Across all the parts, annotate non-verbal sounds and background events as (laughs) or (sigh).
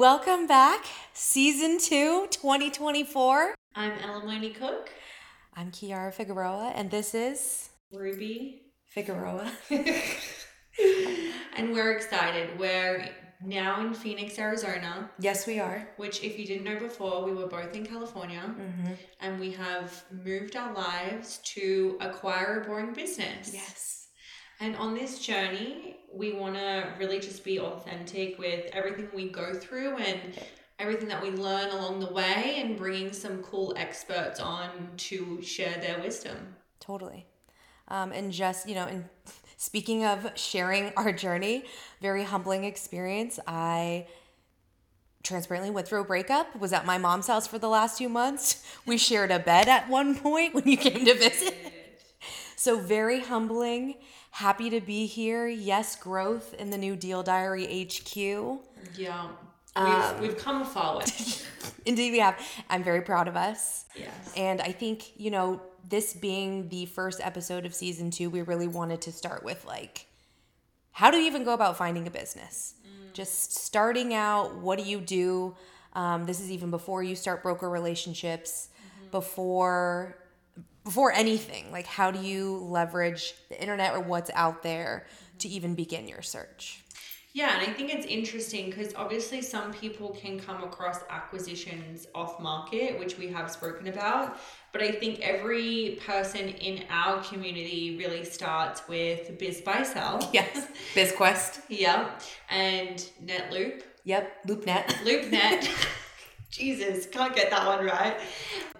Welcome back, season two, 2024. I'm Elamoni Cook. I'm Chiara Figueroa, and this is Ruby Figueroa. (laughs) and we're excited. We're now in Phoenix, Arizona, yes, we are. which, if you didn't know before, we were both in California Mm-hmm. and we have moved our lives to acquire a boring business. Yes. And on this journey, we want to really just be authentic with everything we go through and everything that we learn along the way and bringing some cool experts on to share their wisdom. Totally. Um, and just, you know, and (laughs) speaking of sharing (laughs) our journey, very humbling experience. I transparently went through a breakup, was at my mom's house for the last two months. (laughs) We shared a bed at one point when you came to visit. So, very humbling. Happy to be here. Yes, growth in the New Deal Diary HQ. Yeah. Um, We've, we've come a far. (laughs) Indeed, we have. I'm very proud of us. yes. And I think, you know, this being the first episode of season two, we really wanted to start with like, how do you even go about finding a business? Just starting out, what do you do? Um, this is even before you start broker relationships, before before anything. Like, how do you leverage the internet or what's out there to even begin your search? Yeah, and I think it's interesting because obviously some people can come across acquisitions off market, which we have spoken about. But I think every person in our community really starts with BizBuySell. (laughs) Yes, BizQuest. Yeah. And NetLoop. Yep, LoopNet. LoopNet. (laughs) Jesus, can't get that one right.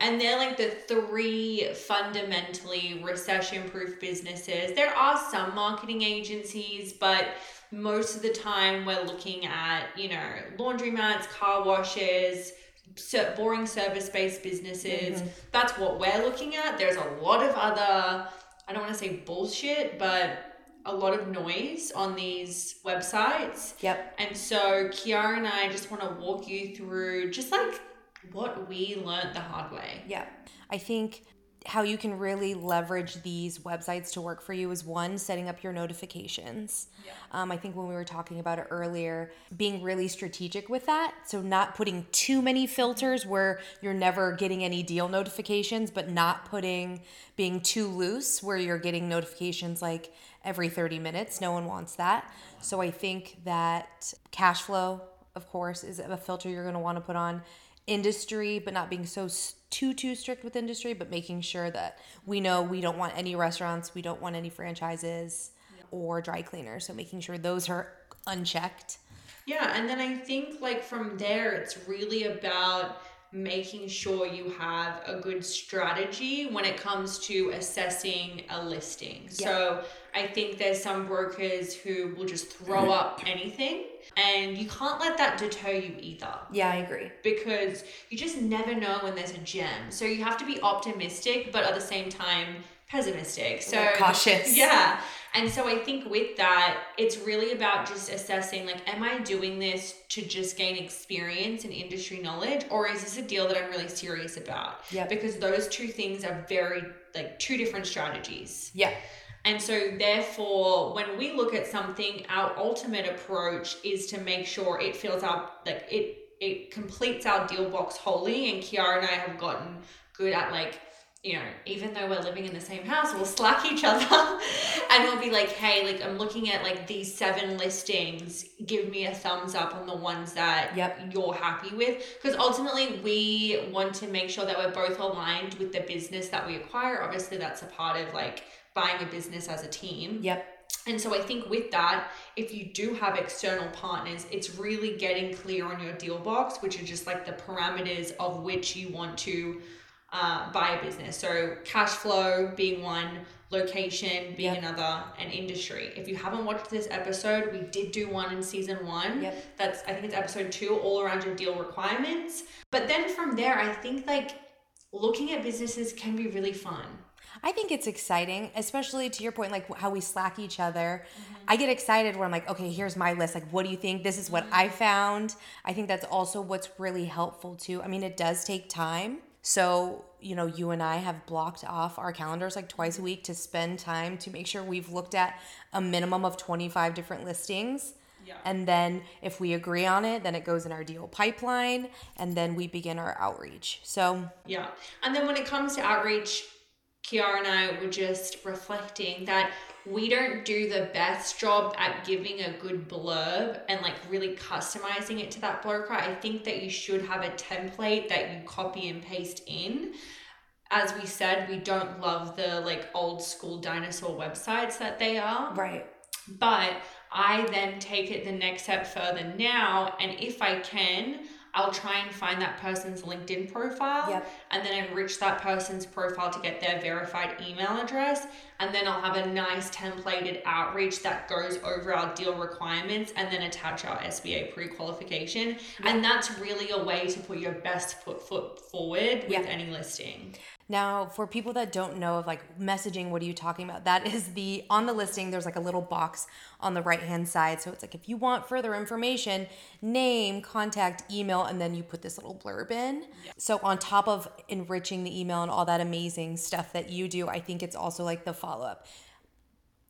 And they're like the three fundamentally recession proof businesses. There are some marketing agencies, but most of the time we're looking at, you know, laundromats, car washes, boring service based businesses. Mm-hmm. That's what we're looking at. There's a lot of other, I don't want to say bullshit, but a lot of noise on these websites. Yep. And so Chiara and I just want to walk you through just like what we learned the hard way. Yeah. I think how you can really leverage these websites to work for you is one, setting up your notifications. Yeah. Um, I think when we were talking about it earlier, being really strategic with that. So, not putting too many filters where you're never getting any deal notifications, but not putting, being too loose where you're getting notifications like every 30 minutes. No one wants that. So, I think that cash flow, of course, is a filter you're going to want to put on industry, but not being so s- too too strict with industry, but making sure that we know we don't want any restaurants, we don't want any franchises or dry cleaners. So making sure those are unchecked. Yeah, and then I think like from there it's really about making sure you have a good strategy when it comes to assessing a listing. So I think there's some brokers who will just throw mm-hmm. up anything and you can't let that deter you either. Yeah, I agree. because you just never know when there's a gem. So you have to be optimistic, but at the same time pessimistic. So Like cautious. (laughs) Yeah. And so I think with that, it's really about just assessing like, am I doing this to just gain experience and industry knowledge, or is this a deal that I'm really serious about? Yeah. Because those two things are very like two different strategies. Yeah. And so, therefore, when we look at something, our ultimate approach is to make sure it fills out, like it it completes our deal box wholly. And Chiara and I have gotten good at like, you know, even though we're living in the same house, we'll slack each other, (laughs) and we'll be like, hey, like I'm looking at like these seven listings. Give me a thumbs up on the ones that Yep. you're happy with, because ultimately we want to make sure that we're both aligned with the business that we acquire. Obviously, that's a part of like buying a business as a team. Yep. And so I think with that, if you do have external partners, it's really getting clear on your deal box, which are just like the parameters of which you want to uh, buy a business. So cash flow being one, location being Yep. another, and industry. If you haven't watched this episode, we did do one in season one. Yep. That's I think it's episode two, all around your deal requirements. But then from there, I think like looking at businesses can be really fun. I think it's exciting, especially to your point, like how we slack each other. Mm-hmm. I get excited when I'm like, okay, here's my list. Like, what do you think? This is what I mm-hmm. found. I think that's also what's really helpful too. I mean, it does take time. So, you know, you and I have blocked off our calendars like twice a mm-hmm. week to spend time to make sure we've looked at a minimum of 25 different listings. Yeah. And then if we agree on it, then it goes in our deal pipeline and then we begin our outreach. So, Yeah. And then when it comes to outreach, Chiara and I were just reflecting that we don't do the best job at giving a good blurb and like really customizing it to that broker. I think that you should have a template that you copy and paste in. As we said, we don't love the like old school dinosaur websites that they are. right. But I then take it the next step further now, and if I can, I'll try and find that person's LinkedIn profile Yep. and then enrich that person's profile to get their verified email address. And then I'll have a nice templated outreach that goes over our deal requirements and then attach our SBA pre qualification. And that's really a way to put your best foot, foot forward with any listing. Now, for people that don't know of like messaging, what are you talking about? That is the on the listing, there's like a little box on the right hand side. So it's like if you want further information, name, contact, email, and then you put this little blurb in. So, on top of enriching the email and all that amazing stuff that you do, I think it's also like the follow up.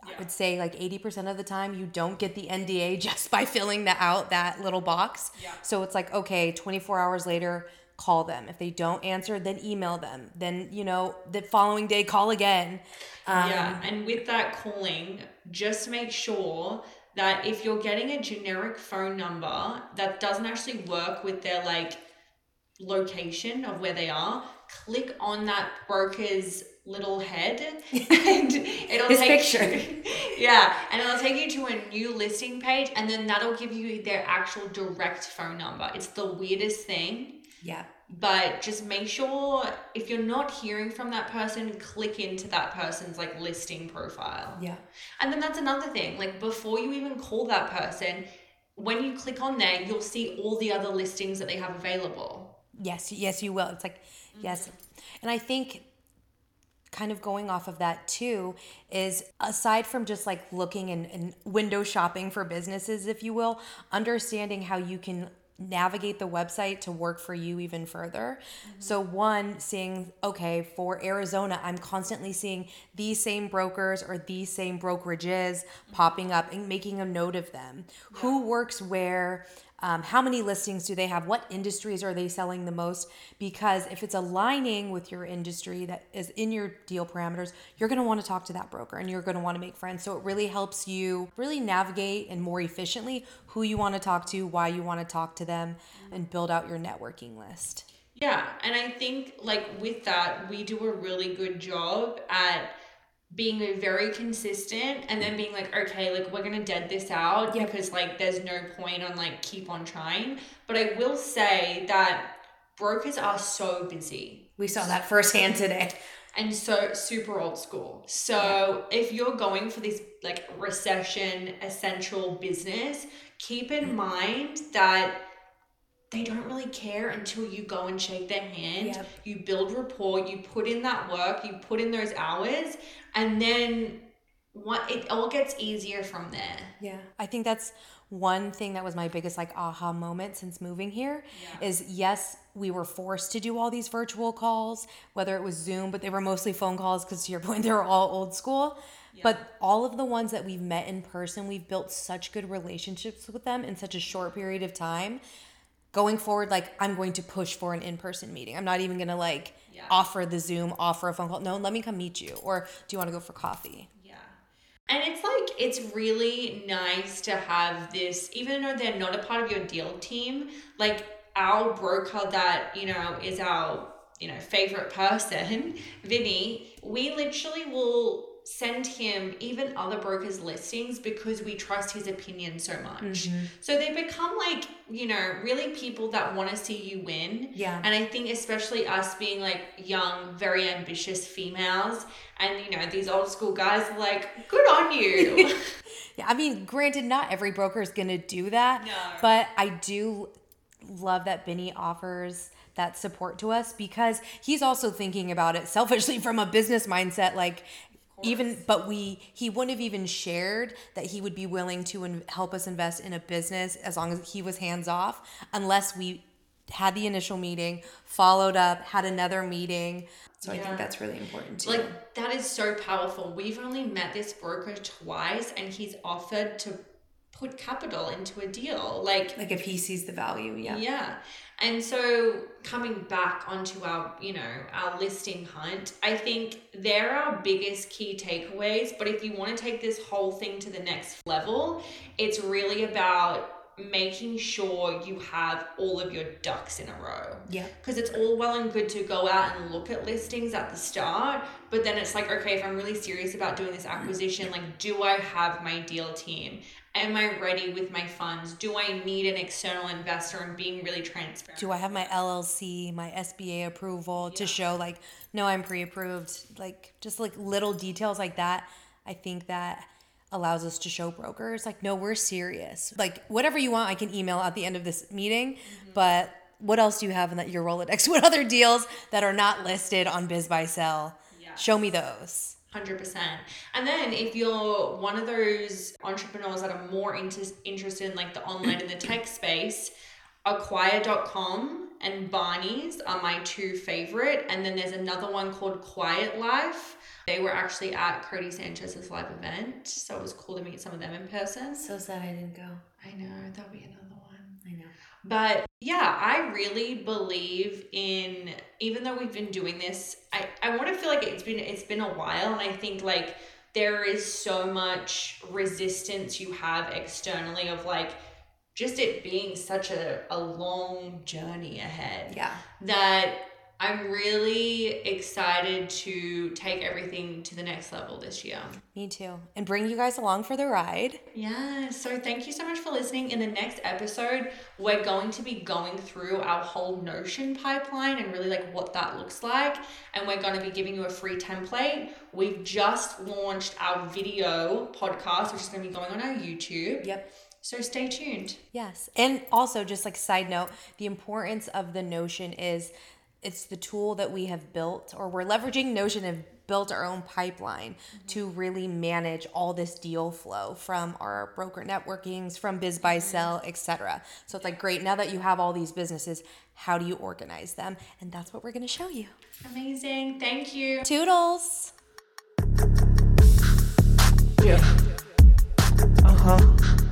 I would say like 80% of the time you don't get the NDA (laughs) just by filling that out that little box. Yeah. So it's like, okay, 24 hours later, call them. If they don't answer, then email them. Then, you know, the following day, call again. Um, yeah, and with that calling, just make sure that if you're getting a generic phone number that doesn't actually work with their like location of where they are, click on that broker's little head (laughs) and it'll His take picture. (laughs) yeah, and it'll take you to a new listing page and then that'll give you their actual direct phone number. It's the weirdest thing Yeah. but just make sure if you're not hearing from that person click into that person's like listing profile Yeah. and then that's another thing like before you even call that person when you click on there you'll see all the other listings that they have available Yes, yes, you will. It's like, yes. Mm-hmm. And I think kind of going off of that too is aside from just like looking and, and window shopping for businesses, if you will, understanding how you can navigate the website to work for you even further. Mm-hmm. So one seeing okay, for Arizona, I'm constantly seeing these same brokers or these same brokerages mm-hmm. popping up and making a note of them. Who works where? Um, how many listings do they have? What industries are they selling the most? Because if it's aligning with your industry that is in your deal parameters, you're going to want to talk to that broker and you're going to want to make friends. So it really helps you really navigate and more efficiently who you want to talk to, why you want to talk to them, and build out your networking list. yeah and i think like with that we do a really good job at being very consistent and then being like okay like we're gonna dead this out Yep. because like there's no point on like keep on trying. But i will say that brokers are so busy. We saw that firsthand today. and so super old school. So if you're going for this like recession essential business keep in mm. mind that they don't really care until you go and shake their hand. Yep. You build rapport, you put in that work, you put in those hours, and then what it all gets easier from there. Yeah, I think that's one thing that was my biggest like aha moment since moving here is yes, we were forced to do all these virtual calls, whether it was Zoom, but they were mostly phone calls because to your (laughs) point, they were all old school. But all of the ones that we've met in person, we've built such good relationships with them in such a short period of time. Going forward, like I'm going to push for an in-person meeting. I'm not even gonna like Yeah. offer the Zoom, offer a phone call. No, let me come meet you. Or do you want to go for coffee? Yeah. And it's like, it's really nice to have this, even though they're not a part of your deal team, like our broker that, you know, is our, you know, favorite person, Vinny, we literally will send him even other brokers listings because we trust his opinion so much. Mm-hmm. So they become like, you know, really people that want to see you win. Yeah. And I think especially us being like young, very ambitious females, and you know, these old school guys are like, good on you. (laughs) (laughs) Yeah, I mean, granted, not every broker is going to do that, No. but I do love that Benny offers that support to us because he's also thinking about it selfishly from a business mindset. Like, even, but we, he wouldn't have even shared that he would be willing to in, help us invest in a business as long as he was hands off, unless we had the initial meeting, followed up, had another meeting. So I think that's really important too. like that is so powerful. We've only met this broker twice and he's offered to put capital into a deal. Like like if he sees the value, yeah. Yeah. And so coming back onto our, you know, our listing hunt, I think they're our biggest key takeaways, but if you want to take this whole thing to the next level, it's really about making sure you have all of your ducks in a row. Yeah. Because it's all well and good to go out and look at listings at the start, but then it's like, okay, if I'm really serious about doing this acquisition, like, do I have my deal team? Am I ready with my funds? Do I need an external investor and being really transparent? Do I have my LLC, my SBA approval to show like, no, I'm pre-approved? Like just like little details like that. I think that allows us to show brokers like, no, we're serious. Like whatever you want, I can email at the end of this meeting. Mm-hmm. But what else do you have in that your Rolodex? (laughs) What other deals that are not listed on BizBuySell? Yeah. Show me those. 100%. And then if you're one of those entrepreneurs that are more inter- interested in like the online and the tech space, acquire.com and Barney's are my two favorite. And then there's another one called Quiet Light. They were actually at Codie Sanchez's live event. So it was cool to meet some of them in person. So sad I didn't go. I know, that'll be another one. I know. But yeah, I really believe in even though we've been doing this, I, I want to feel like it's been it's been a while and I think like there is so much resistance you have externally of like just it being such a, a long journey ahead Yeah. that I'm really excited to take everything to the next level this year. Me too. And bring you guys along for the ride. Yeah, so thank you so much for listening. In the next episode, we're going to be going through our whole Notion pipeline and really like what that looks like. And we're going to be giving you a free template. We've just launched our video podcast, which is going to be going on our YouTube. Yep. So stay tuned. Yes. And also, just like side note, the importance of the Notion is it's the tool that we have built, or we're leveraging Notion and built our own pipeline to really manage all this deal flow from our broker networkings, from BizBuySell, etc. So it's like great now that you have all these businesses, how do you organize them? And that's what we're going to show you. Amazing. Thank you. Toodles. Yeah. Uh huh.